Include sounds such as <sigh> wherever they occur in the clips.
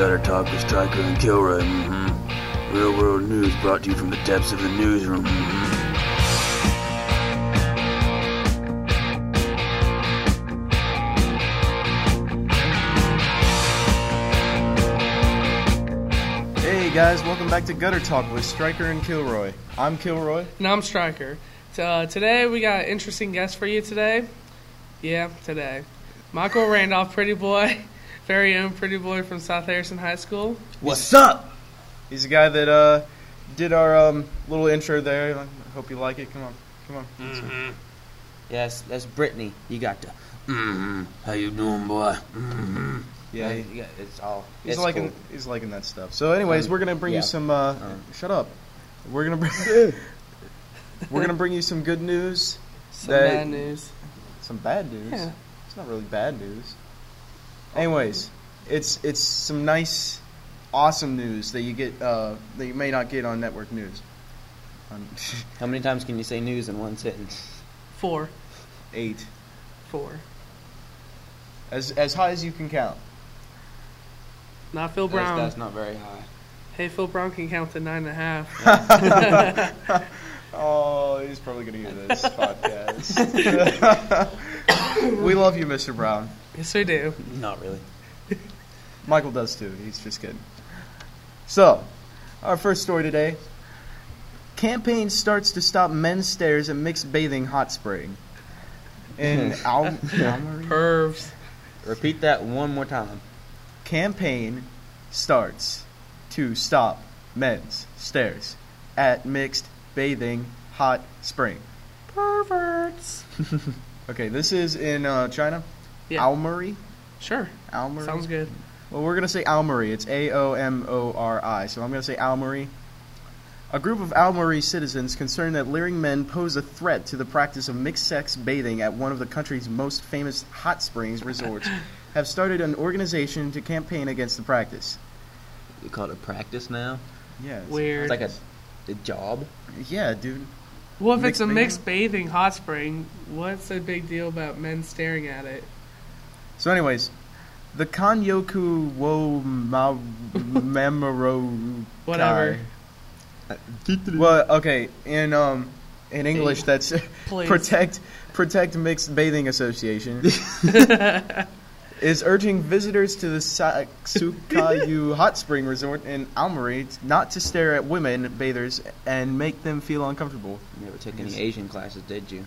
Gutter Talk with Stryker and Kilroy. hmm Real world news brought to you from the depths of the newsroom. hmm Hey guys, welcome back to Gutter Talk with Stryker and Kilroy. I'm Kilroy. And I'm Stryker. So, uh, today we got an interesting guest for you today. Yeah, today. Michael Randolph, pretty boy, <laughs> very own pretty boy from South Harrison High School. What's up? He's the guy that uh, did our um, little intro there. I hope you like it. Come on, come on. Mm-hmm. Yes, that's Brittany. You got to. Mm-hmm. How you doing, boy? Mm-hmm. Yeah, he- got- it's all. he's it's liking cool. he's liking that stuff. So, anyways, Um, we're gonna bring yeah. you some. Uh, Uh. shut up. We're gonna bring. <laughs> we're gonna bring you some good news. Some That- bad news. Some bad news. Yeah. It's not really bad news. Anyways, it's it's some nice, awesome news that you get uh, that you may not get on network news. On <laughs> How many times can you say news in one sentence? Four. eight, Four. as as high as you can count. Not Phil That's, Brown. that's not very high. Hey, Phil Brown can count to nine and a half. <laughs> <laughs> Oh, he's probably gonna hear this podcast. we love you, Mr. Brown. Yes, we do. Not really. <laughs> Michael does too. He's just kidding. So, our first story today. Campaign starts to stop men's stares at mixed bathing hot spring. In <laughs> Al- Almery? Pervs. Repeat that one more time. Campaign starts to stop men's stares at mixed bathing hot spring. Perverts. <laughs> Okay, this is in uh, China. Yeah. Almery? Sure. Almery? Sounds good. Well, we're going to say Almori. It's A O M O R I. So I'm going to say Almori. A group of Almori citizens concerned that leering men pose a threat to the practice of mixed sex bathing at one of the country's most famous hot springs resorts <laughs> have started an organization to campaign against the practice. You call it a practice now? Yeah. It's, Weird. It's like a, a job. Yeah, dude. Well, if Mixed it's a bathing? mixed bathing hot spring, what's the big deal about men staring at it? So, anyways, the Kanyoku wo ma- memoro <laughs> Whatever. Well, okay, in um in English that's <laughs> protect protect mixed bathing association <laughs> is urging visitors to the Saksukayu hot spring resort in Almari not to stare at women bathers and make them feel uncomfortable. You never took any Asian classes, did you?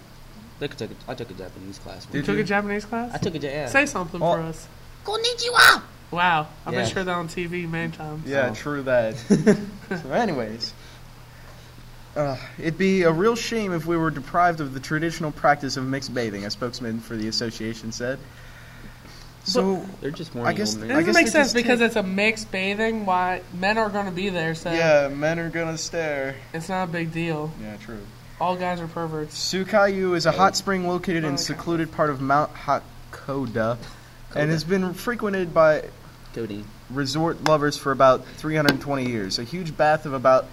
I took a, I took a Japanese class. Did You took you? a Japanese class? I took a yeah. Say something Well- for us. Konnichiwa. Wow, I've Yeah. been sure that on TV many times. Yeah, Oh. true that. <laughs> so, anyways, uh, it'd be a real shame if we were deprived of the traditional practice of mixed bathing, a spokesman for the association said. So, They're just more. I guess- It I doesn't make sense because ta- it's a mixed bathing. Why men are going to be there, so yeah, men are gonna stare. it's not a big deal. Yeah, true. All guys are perverts. Sukayu is a oh. hot spring located in oh, Okay. secluded part of Mount Hakkoda and has been frequented by Cody. resort lovers for about 320 years. A huge bath of about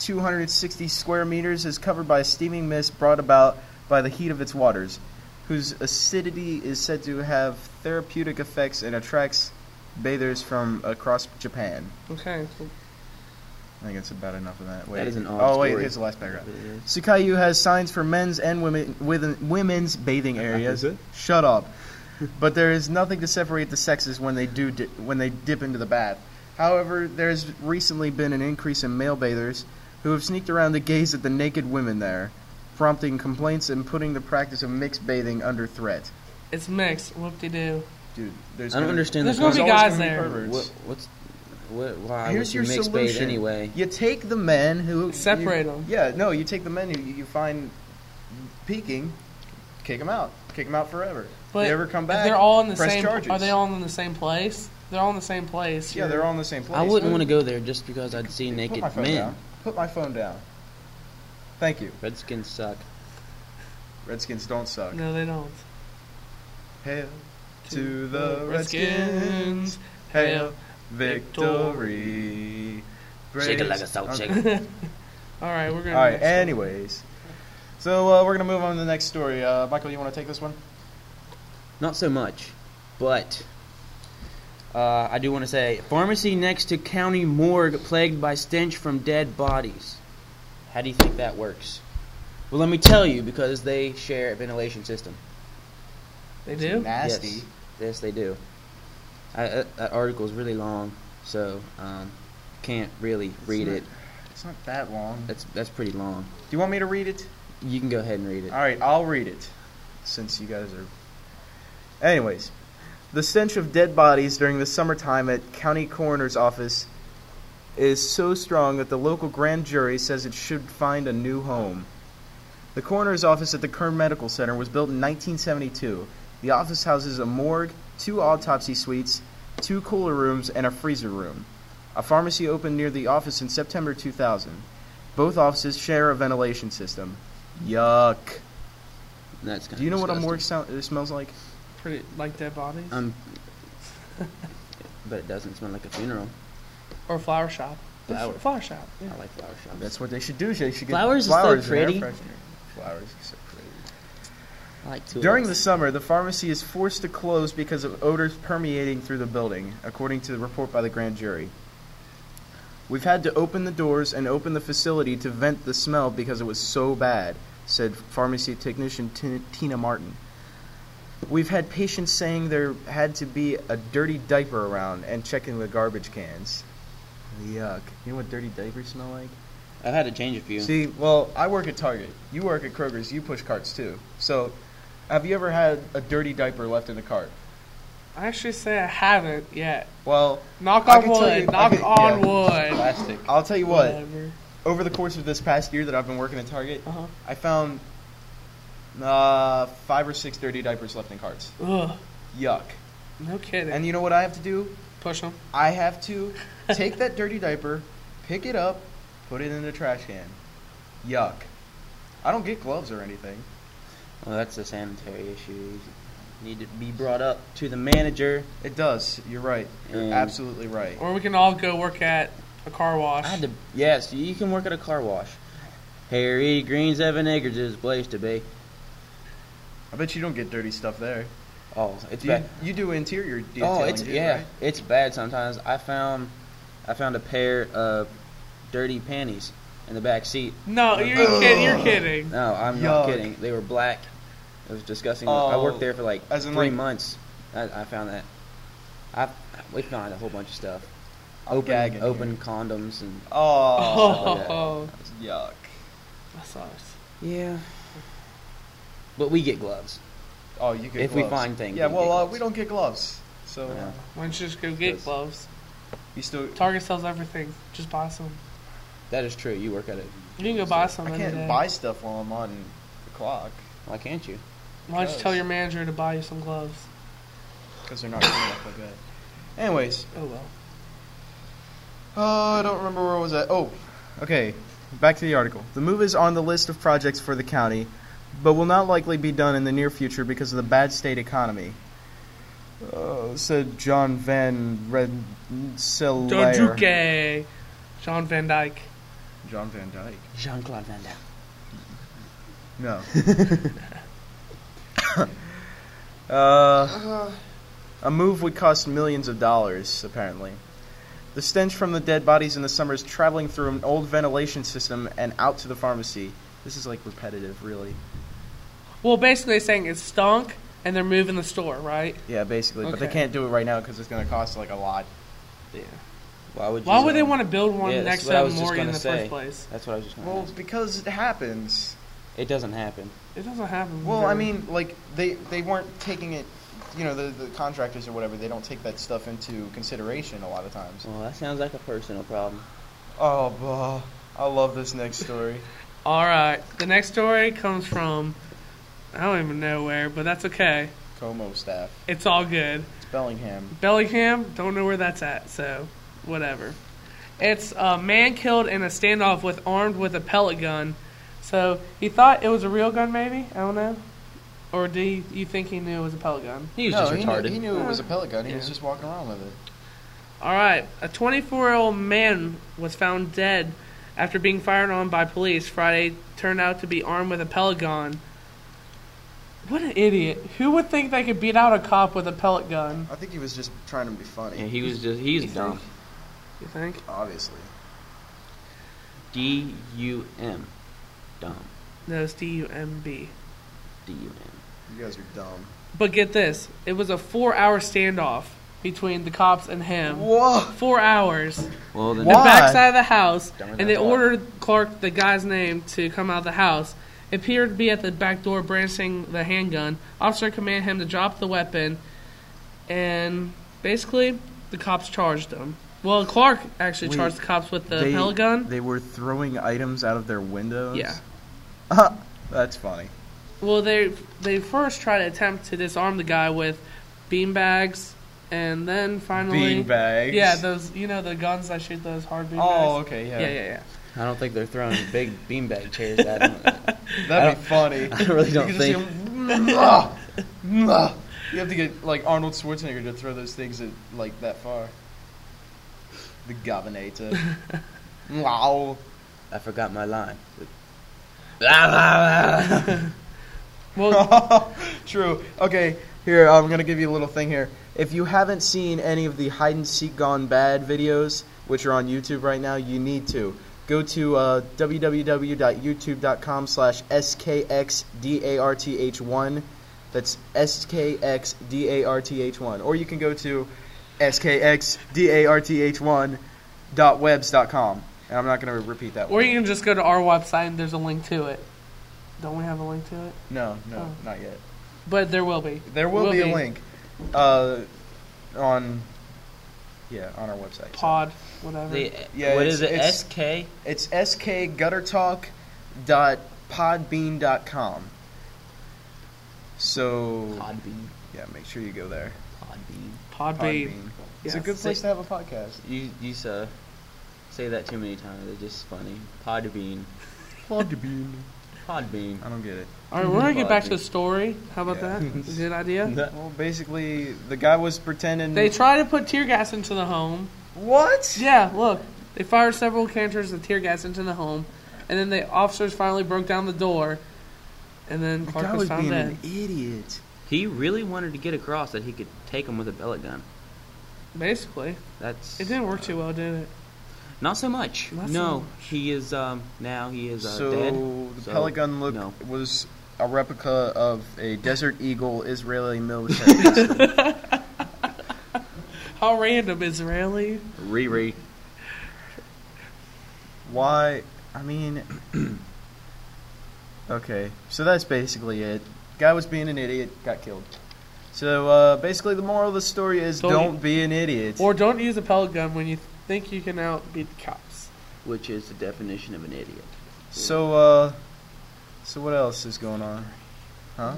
260 square meters is covered by a steaming mist brought about by the heat of its waters, whose acidity is said to have therapeutic effects and attracts bathers from across Japan. Okay, I think it's about enough of that. Wait. That is an odd Oh, wait, story. here's the last paragraph. It is. Sukayu has signs for men's and women within women's bathing areas. Is it? Shut up. <laughs> but there is nothing to separate the sexes when they do di- when they dip into the bath. However, there has recently been an increase in male bathers who have sneaked around to gaze at the naked women there, prompting complaints and putting the practice of mixed bathing under threat. it's mixed. Whoop de doo. Dude, there's I don't gonna- understand There's the gonna be guys gonna there. perverts. What, what's what? Why Here's would your you mix solution. bathe anyway? You take the men who Separate you- 'em. Yeah, no, you take the men who you find peeking, kick them out, kick them out forever. But they ever come back? They're all in the press same. charges. Are they all in the same place? They're all in the same place. Yeah, they're all in the same place. I wouldn't want to go there just because I'd see naked my phone men. down. Put my phone down. Thank you. Redskins suck. Redskins don't suck. No, they don't. Hail to the Redskins. Hail victory. Shake it like a Praise- salt Okay. shaker. <laughs> All right, we're gonna. All right. Anyways, so uh, we're gonna move on to the next story. Uh, Michael, you want to take this one? Not so much, but Uh, I do want to say pharmacy next to county morgue plagued by stench from dead bodies. How do you think that works? Well, let me tell you because they share a ventilation system. They do. Nasty. Yes, yes they do. I, that, that article is really long, so um, can't really read not- it. It's not that long. That's that's pretty long. Do you want me to read it? You can go ahead and read it. All right, I'll read it since you guys are. Anyways, the stench of dead bodies during the summertime at county coroner's office is so strong that the local grand jury says it should find a new home. The coroner's office at the Kern Medical Center was built in 1972. The office houses a morgue, two autopsy suites, two cooler rooms, and a freezer room. A pharmacy opened near the office in September 2000. Both offices share a ventilation system. Yuck. That's kind Do you know what a morgue sound, it smells like? Pretty like dead bodies Um, <laughs> but it doesn't smell like a funeral. or a flower shop. Flower. Flower shop. Yeah. I like flower shops. That's what they should do. They should get Flowers is so flowers and pretty. Flowers are so pretty. I like tulips. During the summer, the pharmacy is forced to close because of odors permeating through the building, according to the report by the grand jury. We've had to open the doors and open the facility to vent the smell because it was so bad, said pharmacy technician T- Tina Martin. We've had patients saying there had to be a dirty diaper around and checking the garbage cans. Yuck. You know what dirty diapers smell like? I've had to change a few. See, well, I work at Target. You work at Kroger's. You push carts too. So, have you ever had a dirty diaper left in the cart? I actually say I haven't yet. Well, Knock on wood. you- Knock can- on yeah. wood. Plastic. I'll tell you what. Whatever. Over the course of this past year that I've been working at Target, Uh huh. I found uh, five or six dirty diapers left in carts. Ugh. Yuck. No kidding. And you know what I have to do? Push them. I have to <laughs> take that dirty diaper, pick it up, put it in the trash can. Yuck. I don't get gloves or anything. Well, that's a sanitary issue. Need to be brought up to the manager. It does. You're right. You're And- absolutely right. Or we can all go work at a car wash. I had to. Yes, you can work at a car wash. Harry Green's Seven Acres is place to be. I bet you don't get dirty stuff there. Oh, it's Do you, bad. you do interior detailing Oh, it's too, yeah, right? it's bad sometimes. I found, I found a pair of dirty panties in the back seat. no, you're kidding. You're kidding. No, I'm Yuck. not kidding. They were black. It was disgusting. I Oh, worked there for like as in, three like- months. I, I found that. I we found a whole bunch of stuff. I'm open gagging open here. condoms and Oh, Oh, <laughs> yuck. that sucks. yeah. But we get gloves. Oh, you get If we gloves. find things, Yeah, we well, get uh, gloves. we don't get gloves, so uh, Yeah. Why don't you just go get Yes. gloves? you still. Target sells everything. Just buy some. That is true. You work at it. You can go buy some. I can't day. buy stuff while I'm on the clock Why can't you? Why don't you tell your manager to buy you some gloves? because they're not clean enough like that. Anyways, Oh well. uh, I don't remember where I was at. Oh, okay. Back to the article. The move is on the list of projects for the county, but will not likely be done in the near future because of the bad state economy. Uh, said John Van Rensselaer. Don't you John Van Dyke. John Van Dyke. Jean Claude Van Damme. No. <laughs> <coughs> uh, a move would cost millions of dollars, apparently. The stench from the dead bodies in the summer is traveling through an old ventilation system and out to the pharmacy. This is like repetitive, really. Well, basically they're saying it stunk and they're moving the store, right? Yeah, basically. But they can't do it right now because it's going to cost like a lot. Yeah. Why would you? Why would they um, want to build one yeah, that's next what I to a was just morgue in gonna the say. first place? That's what I was just going to Well, ask. because it happens. It doesn't happen. It doesn't happen. Well, I very- mean, like they they weren't taking it. You know, the the contractors or whatever. They don't take that stuff into consideration a lot of times. Well, that sounds like a personal problem. Oh, bah. I love this next story. <laughs> All right. The next story comes from I don't even know where, but that's okay. KOMO staff. It's all good. It's Bellingham. Bellingham, don't know where that's at, so whatever. It's a man killed in a standoff with armed with a pellet gun. So he thought it was a real gun, maybe. I don't know. Or do you, you think he knew it was a pellet gun? He was no, just he retarded. Knew, he knew it was a pellet gun. He was just walking around with it. All right. A 24-year-old man was found dead after being fired on by police Friday. Turned out to be armed with a pellet gun. What an idiot! Who would think they could beat out a cop with a pellet gun? I think he was just trying to be funny. Yeah, he was just he's You dumb. You think? Obviously. D U M, dumb. No, it's D U M B. D U M. You guys are dumb. But get this: it was a four-hour standoff between the cops and him. Whoa! Four hours. Well then, The Why? backside of the house, Dumber and than they Clark. ordered Clark, the guy's name, to come out of the house. It appeared to be at the back door brandishing the handgun. Officer commanded him to drop the weapon, and basically, the cops charged him. Well, Clark actually Wait, charged the cops with the they, pellet gun. They were throwing items out of their windows. Yeah. <laughs> That's funny. Well, they they first tried to attempt to disarm the guy with beanbags, and then finally, Bean bags. yeah, those you know the guns that shoot those hard beanbags. Oh, okay, yeah. yeah, yeah, yeah. I don't think they're throwing <laughs> big beanbag chairs at <laughs> him. I That'd be funny. I really don't you can just think. see him, "Mwah, mwah." You have to get like Arnold Schwarzenegger to throw those things at, like that far. The Governator. <laughs> wow. I forgot my line. <laughs> Well, <laughs> True. Okay, here I'm gonna give you a little thing here. If you haven't seen any of the hide and seek gone bad videos, which are on YouTube right now, you need to go to uh, www.youtube.com/slash skxdarth1. That's skxdarth1, or you can go to skxdarth1.webs.com. And I'm not gonna repeat that. or one. you can just go to our website and there's a link to it. Don't we have a link to it? No, no, Oh. not yet. But there will be. There will, be, a link uh, on yeah on our website. so. Pod, whatever. The, Yeah, what it's- is it? it's- SK? It's skguttertalk.podbean.com. So Podbean. yeah, make sure you go there. Podbean. Podbean. It's a good place to have a podcast. You you uh, say that too many times. It's just funny. Podbean. Podbean. Podbean. I don't get it. All right, we're gonna get back to the story. How about Yeah. that? <laughs> A good idea. Well, basically, the guy was pretending. They tried to put tear gas into the home. what? Yeah, look. They fired several canisters of tear gas into the home, and then the officers finally broke down the door, and then The Clark guy was was found being dead. an idiot. He really wanted to get across that he could take him with a pellet gun. Basically, That's it didn't work too well, did it? not so much. Not so no, much. he is um now he is uh, so dead. the So, pellet gun look no. was a replica of a Desert Eagle Israeli military <laughs> pistol. <laughs> How random, Israeli. Riri. Why? I mean, <clears throat> okay. So that's basically it. Guy was being an idiot, got killed. So uh, basically, the moral of the story is Don't- don't, be an idiot. Or don't use a pellet gun when you think you can outbeat the cops. which is the definition of an idiot. so, uh, so what else is going on? Huh?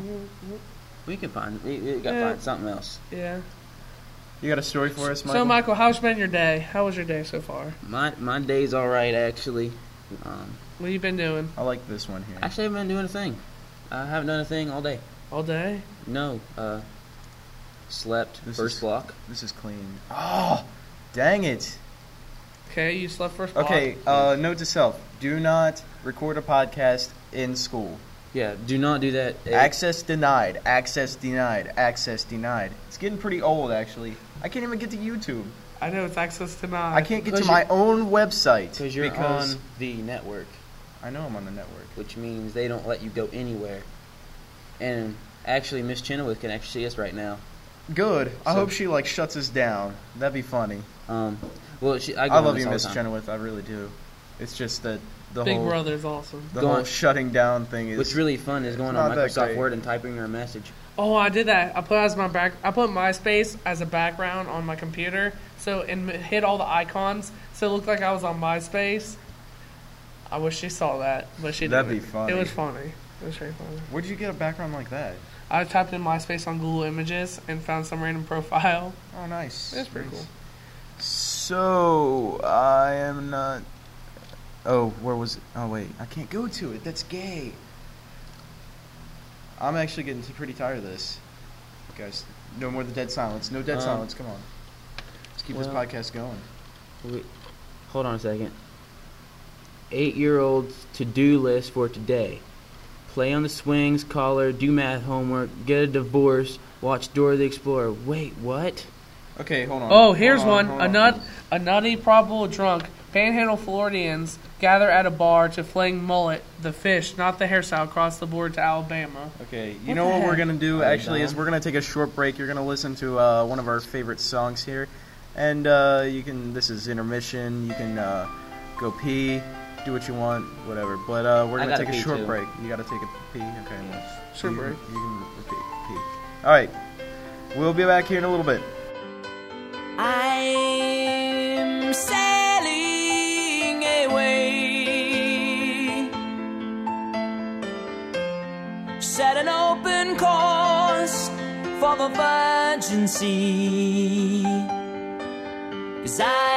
We can find we, we gotta Yeah. find something else. Yeah. You got a story for us, Michael? So, Michael, how's been your day? How was your day so far? My my day's all right actually. Um, What have you been doing I like this one here. actually, I haven't been doing a thing. I haven't done a thing all day. all day? No. Uh, slept This first is- block. This is clean. Oh, dang it. Okay, you slept first block. Okay, uh, note to self: do not record a podcast in school. Yeah. Do not do that. Access denied. Access denied. Access denied. It's getting pretty old, actually. I can't even get to YouTube. I know it's access denied. I can't get to my own website because you're because on the network, I know I'm on the network. which means they don't let you go anywhere. And actually, Miss Chenoweth can actually see us right now. Good. I So- hope she like shuts us down. That'd be funny. Um, well, she, I, I, love you, all Miss time. Chenoweth. I really do. It's just that the whole Big whole Brother's awesome. the Go whole shutting down thing is What's really fun is going on Microsoft. Word and typing her a message. Oh, I did that. I put as my back. I put MySpace as a background on my computer, so and hit all the icons, so it looked like I was on MySpace. I wish she saw that, but she That'd didn't. be funny. It was funny. It was very funny. Where'd you get a background like that? I typed in MySpace on Google Images and found some random profile. Oh, nice. That's pretty Nice. cool. So I am not. Oh, where was it? Oh wait, I can't go to it. That's gay. I'm actually getting pretty tired of this, guys. No more the dead silence. No dead Um, silence. Come on. Let's keep this podcast going. Wait, hold on a second. Eight year old's to do list for today play on the swings, collar, do math homework, get a divorce, watch Dora the Explorer. Wait, what? Okay, hold on. Oh, here's Hold on, one. hold A on. nut, a nutty, probable drunk. Panhandle Floridians gather at a bar to fling mullet, the fish, not the hairstyle, across the board to Alabama. Okay, you What know the what we're gonna do Are actually is we're gonna take a short break. You're gonna listen to uh, one of our favorite songs here, and uh, you can. This is intermission. You can uh, go pee, do what you want, whatever. But uh, we're gonna take a short too. break. You gotta take a pee. Okay, well, Short you, break. You can okay, pee. All right, we'll be back here in a little bit. I'm sailing away. Set an open course for the virgin sea. Cause I've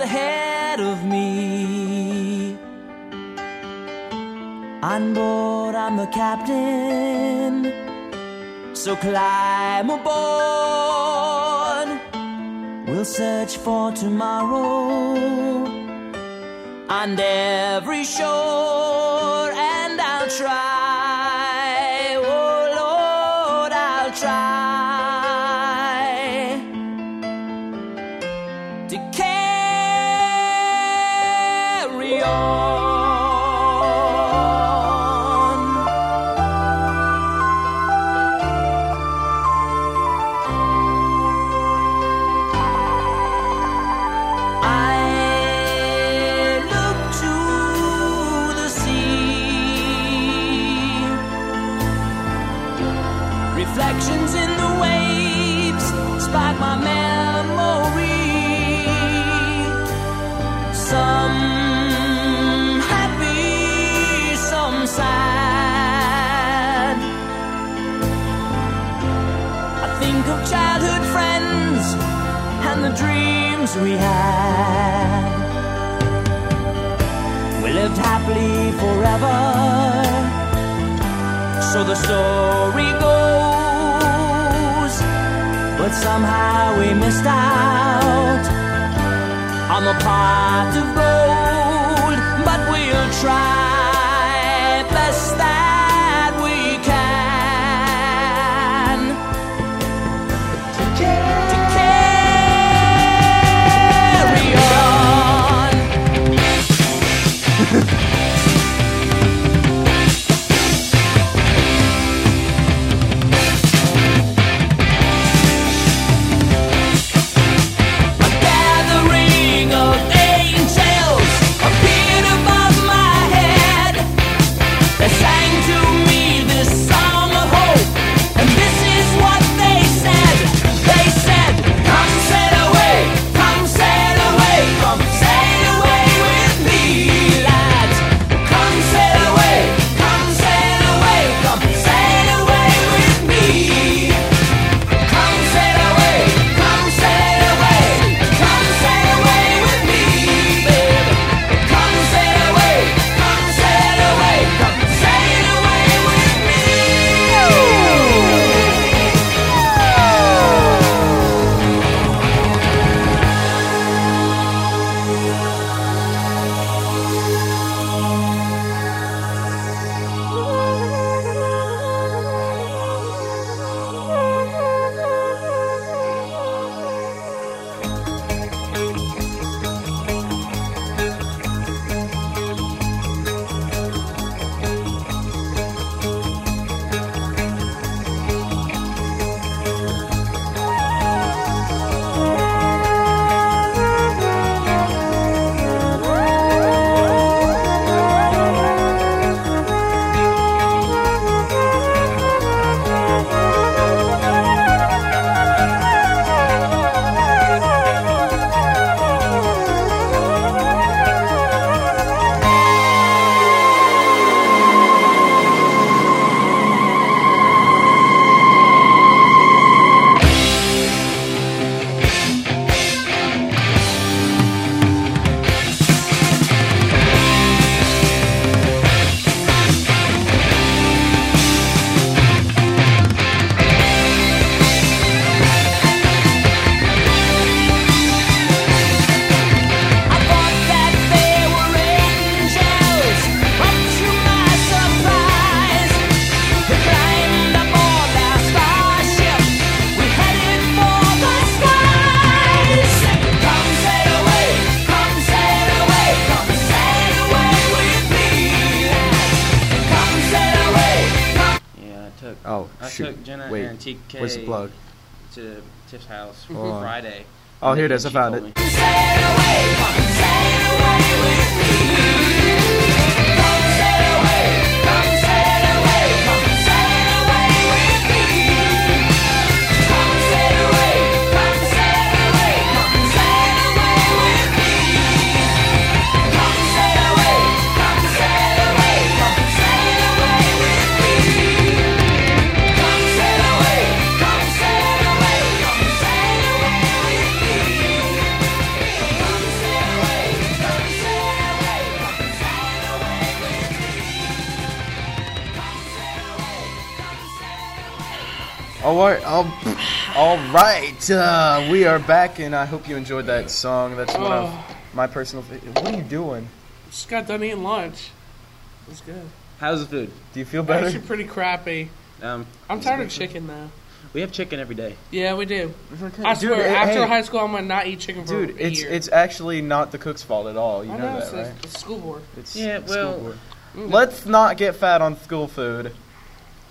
ahead of me. On board, I'm the captain. So climb aboard. We'll search for tomorrow on every shore, on the pot of gold. But we'll try wait. And TK Where's the plug? To Tiff's house for Hold on. Friday. Oh, here it is. I She found told it. Right, all, all right. Uh, we are back, and I hope you enjoyed that song. That's one of Oh. my personal. fa- What are you doing? Just got done eating lunch. It was good. How's the food? Do you feel better? Actually, pretty crappy. Um, I'm tired of chicken though. we have chicken every day. Yeah, we do. I Dude, swear, hey, after hey. high school, I'm gonna not eat chicken for Dude, a it's year. it's actually not the cook's fault at all. You I know, know, that, it's, right? it's school board. It's Yeah, school well- board. Mm. Let's not get fat on school food.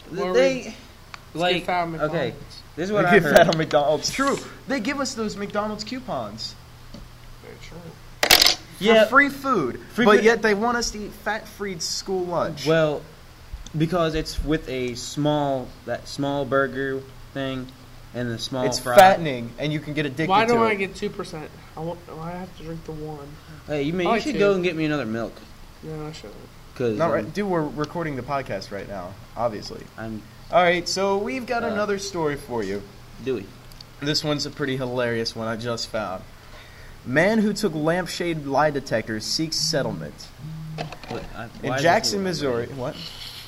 Where they like get fat on okay. McDonald's. This is We what I get heard. fat on McDonald's. True, they give us those McDonald's coupons Very true. for yeah. free food, Free but food- yet they want us to eat fat-free school lunch. Well, because it's with a small that small burger thing and the small it's fry. fattening, and you can get addicted Why to do I it. get two percent? I want. Why I have to drink the one? Hey, you, mean, I you like should to. go and get me another milk No, I shouldn't. because Not right, dude. We're recording the podcast right now, obviously. I'm All right, so we've got Uh, another story for you. Dewey. This one's a pretty hilarious one I just found. Man who took lampshade lie detector seeks settlement. What, I, In Jackson, Missouri. What?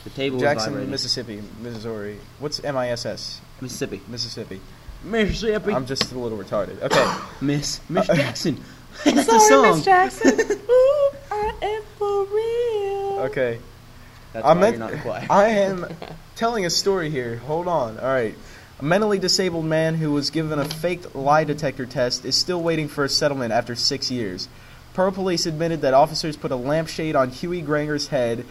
The table Jackson, vibrating. Mississippi. Missouri. What's M I S S? Mississippi. Mississippi. Mississippi. I'm just a little retarded. Okay. <laughs> Miss Miss <laughs> Jackson. That's Sorry, the song. Miss Jackson. <laughs> Ooh, I am for real. Okay. That's I meant not choir. <laughs> I am telling a story here. Hold on. All right. A mentally disabled man who was given a fake lie detector test is still waiting for a settlement after six years. Pearl police admitted that officers put a lampshade on Huey Granger's head,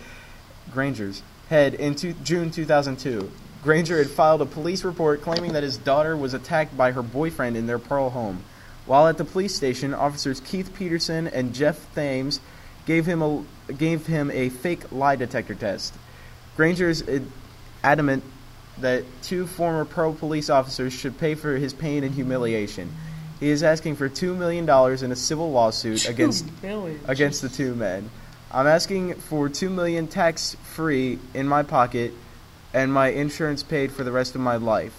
Granger's head in two, June 2002. Granger had filed a police report claiming that his daughter was attacked by her boyfriend in their Pearl home. While at the police station, officers Keith Peterson and Jeff Thames gave him a gave him a fake lie detector test. Granger's ad- adamant that two former pro police officers should pay for his pain and humiliation. He is asking for two million dollars in a civil lawsuit against Two million. against the two men. I'm asking for two million tax free in my pocket and my insurance paid for the rest of my life.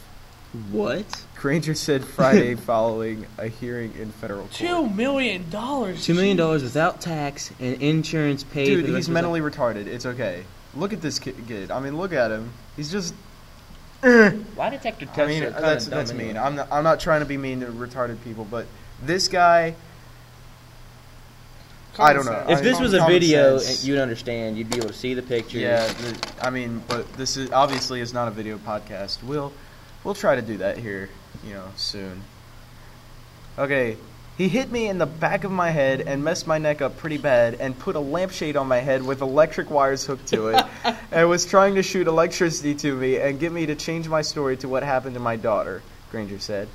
What? Granger said Friday <laughs> following a hearing in federal court. Two million dollars. Two million dollars without tax and insurance paid. Dude, for the rest he's mentally life. retarded. It's okay. Look at this kid. I mean, look at him. He's just. Lie detector tests I mean, are kinda that's dumb that's anyway. mean. I'm not, I'm not trying to be mean to retarded people, but this guy. I don't know. If I- this was a video, sense. and you'd understand. You'd be able to see the pictures. Yeah, the, I mean, but this is obviously is not a video podcast. We'll we'll try to do that here, you know, soon. Okay, he hit me in the back of my head and messed my neck up pretty bad, and put a lampshade on my head with electric wires hooked to it, <laughs> and was trying to shoot electricity to me and get me to change my story to what happened to my daughter. Granger said.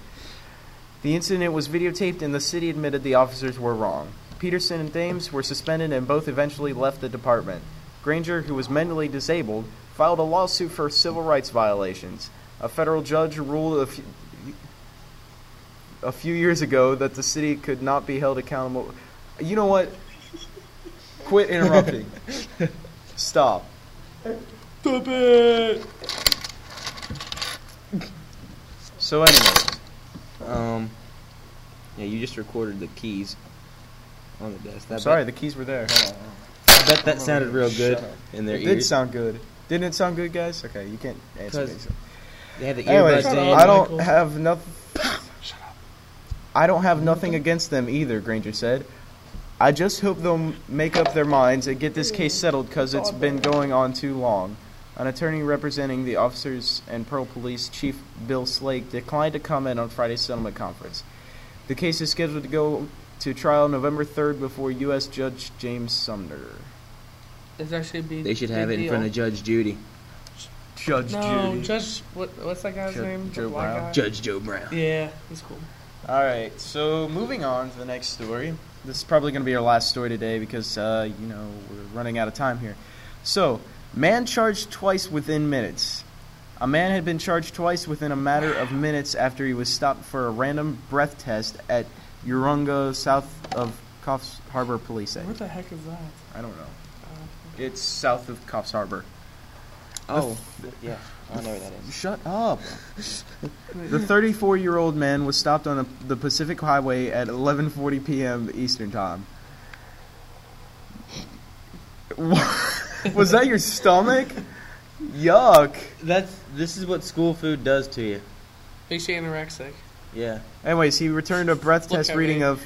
The incident was videotaped, and the city admitted the officers were wrong. Peterson and Thames were suspended and both eventually left the department. Granger, who was mentally disabled, filed a lawsuit for civil rights violations. A federal judge ruled a few, a few years ago that the city could not be held accountable. You know what? Quit interrupting. Stop. Stop it. So, anyway, Um. Yeah, you just recorded the keys on the desk. That sorry, the keys were there. I bet that sounded real good in their It did sound good. Didn't it sound good, guys? Okay, you can't answer me. 'Cause they had the Anyways, earbuds in. I don't Michael. have nothing. I don't have nothing against them either. Granger said. I just hope they'll make up their minds and get this case settled because it's been going on too long. An attorney representing the officers and Pearl Police Chief Bill Slake declined to comment on Friday's settlement conference. The case is scheduled to go to trial November 3rd before U.S. Judge James Sumner. It's actually be. They should have it big in front of Judge Judy. Judge No, Judy. Judge. What, what's that guy's Joe- name? Joe Brown? guy? Judge Joe Brown. Yeah, he's cool. All right, so moving on to the next story. This is probably going to be our last story today because, uh, you know, we're running out of time here. So, man charged twice within minutes. A man had been charged twice within a matter of minutes after he was stopped for a random breath test at Urunga, south of Coffs Harbor Police. Where the heck is that? I don't know. It's south of Coffs Harbor. Oh, yeah. I know where that is. Shut up. The 34 year old man was stopped on the, the Pacific Highway at 11:40 p.m. Eastern Time. <laughs> was that your stomach? Yuck. That's this is what school food does to you. Makes you anorexic. Yeah. Anyways, he returned a breath Look test reading me. of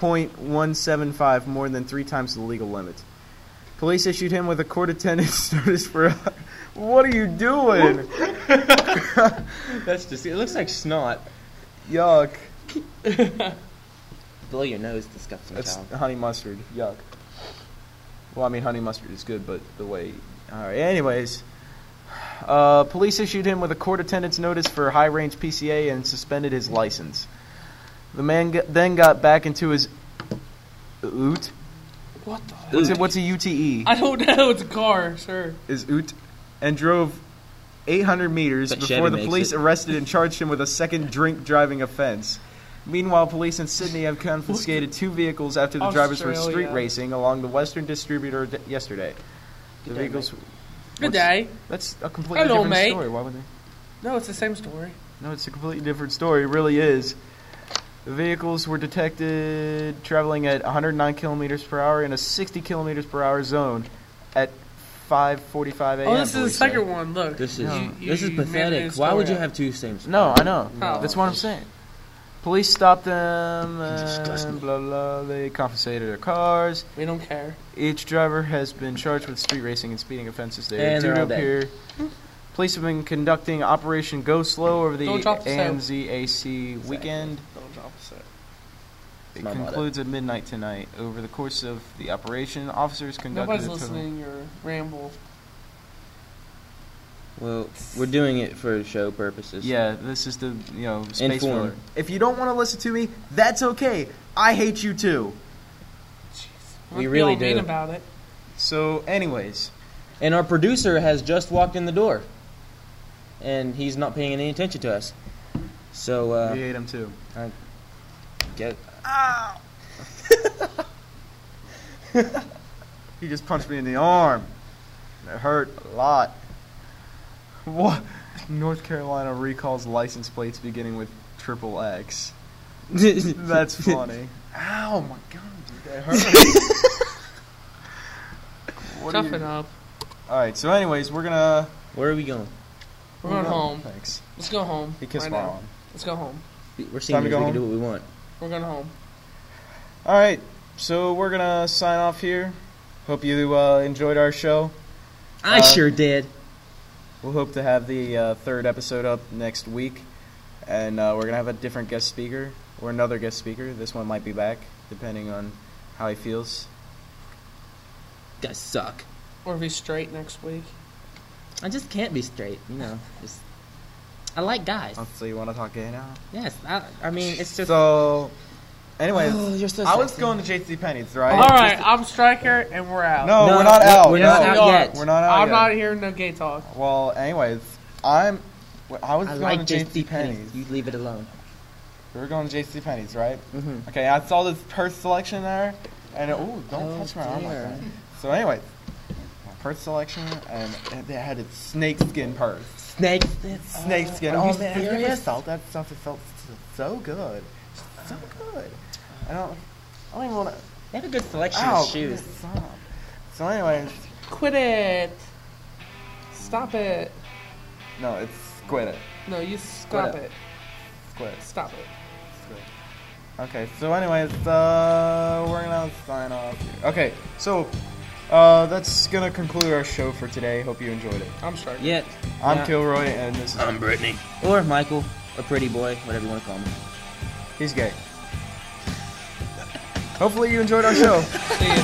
.175, more than three times the legal limit. Police issued him with a court attendance <laughs> notice for. what are you doing? <laughs> That's just. It looks like snot. Yuck. <laughs> Blow your nose, disgusting That's child. honey mustard. Yuck. Well, I mean, honey mustard is good, but the way. All right. Anyways, uh, police issued him with a court attendance notice for high range PCA and suspended his license. The man then got back into his oot. What the? What's, heck? it, what's a UTE? I don't know. It's a car. Sure. Is oot, and drove 800 meters Bet before Chevy the makes police it. arrested and charged him with a second drink driving offense. Meanwhile, police in Sydney have confiscated two vehicles after the drivers were street Australia. racing along the Western Distributor d- yesterday. The Good day, vehicles. Good day. That's a completely Hello, different mate. story. Why would they? No, it's the same story. No, it's a completely different story. It really is. The vehicles were detected traveling at 109 kilometers per hour in a 60 kilometers per hour zone at 5:45 a.m. Oh, this is the second say. one. Look. This is You- this is pathetic. Why would you have two same? No, I know. Oh. That's what I'm saying. Police stopped them and blah blah. They confiscated their cars. up. We don't care. Each driver has been charged with street racing and speeding offenses. They And are due they're to all Police have been conducting Operation Go Slow over the Don't drop. ANZAC weekend. Don't drop the set. It my motto. concludes at midnight tonight. Over the course of the operation, officers conducted Nobody's a total- listening. Your ramble. Well, we're doing it for show purposes. Yeah, this is the you know space Inform. filler. If you don't want to listen to me, that's okay. I hate you too. Jeez, We Don't really all mean do. about it. So, anyways, And our producer has just walked in the door, and he's not paying any attention to us. So uh, we hate him too. Get He just punched me in the arm. It hurt a lot. What? North Carolina recalls license plates beginning with triple X. That's funny. Ow, my God, dude, that hurt. <laughs> What are Toughen you- up. All right. So, anyways, we're gonna. where are we going? We're going home. Thanks. Let's go home. He kissed right my now. arm. Let's go home. We're Time to seniors. We go can do what we want. We're going home. All right. So we're gonna sign off here. Hope you uh, enjoyed our show. I Uh, sure did. We'll hope to have the uh, third episode up next week, and uh, we're gonna have a different guest speaker or another guest speaker. This one might be back, depending on how he feels. Guys suck. Or be straight next week. I just can't be straight. You know. Just, I like guys. Oh, so you want to talk gay now? Yes. I, I mean, it's just. So, anyways, Oh, you're so I was sexy. going to JC Penney's, right? All right, I'm Stryker, and we're out. No, No, we're not we're- out. we're No, not out yet. We're not out I'm yet. not hearing no gay talk. Well, anyways, I'm. I was I going like to JC JC Penney's. Penney's. You leave it alone. We were going to JC Penney's, right? Mm-hmm. Okay, I saw this purse selection there, and oh, don't Oh, touch my arm like that. So, anyway, my purse selection, and they had a snakeskin purse. Snake. Snakeskin. are oh man, have you ever serious? felt that stuff? It felt so, good, so good. I don't. I don't even want to. They have a good selection Ow, of shoes. stop. So, anyways, Quit it. Stop it. no, it's quit it. No, you stop Quit it. Squid. Stop it. Squid. Okay, so anyways, uh, we're gonna sign off. Here. Okay, so uh, that's gonna conclude our show for today. Hope you enjoyed it. I'm sorry. Yeah. I'm yeah. Kilroy, and this is. I'm Brittany. Or Michael, a pretty boy, whatever you want to call me. He's gay. Hopefully you enjoyed our show. <laughs> See ya.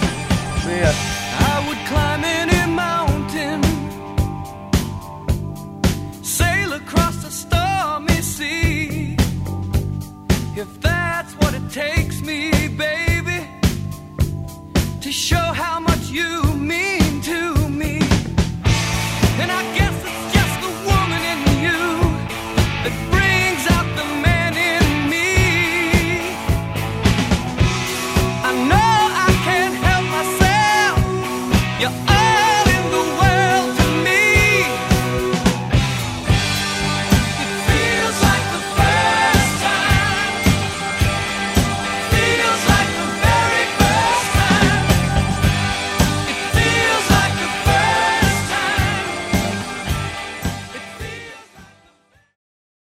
See ya. I would climb any mountain, sail across a stormy sea, if that's what it takes me, baby, to show how much you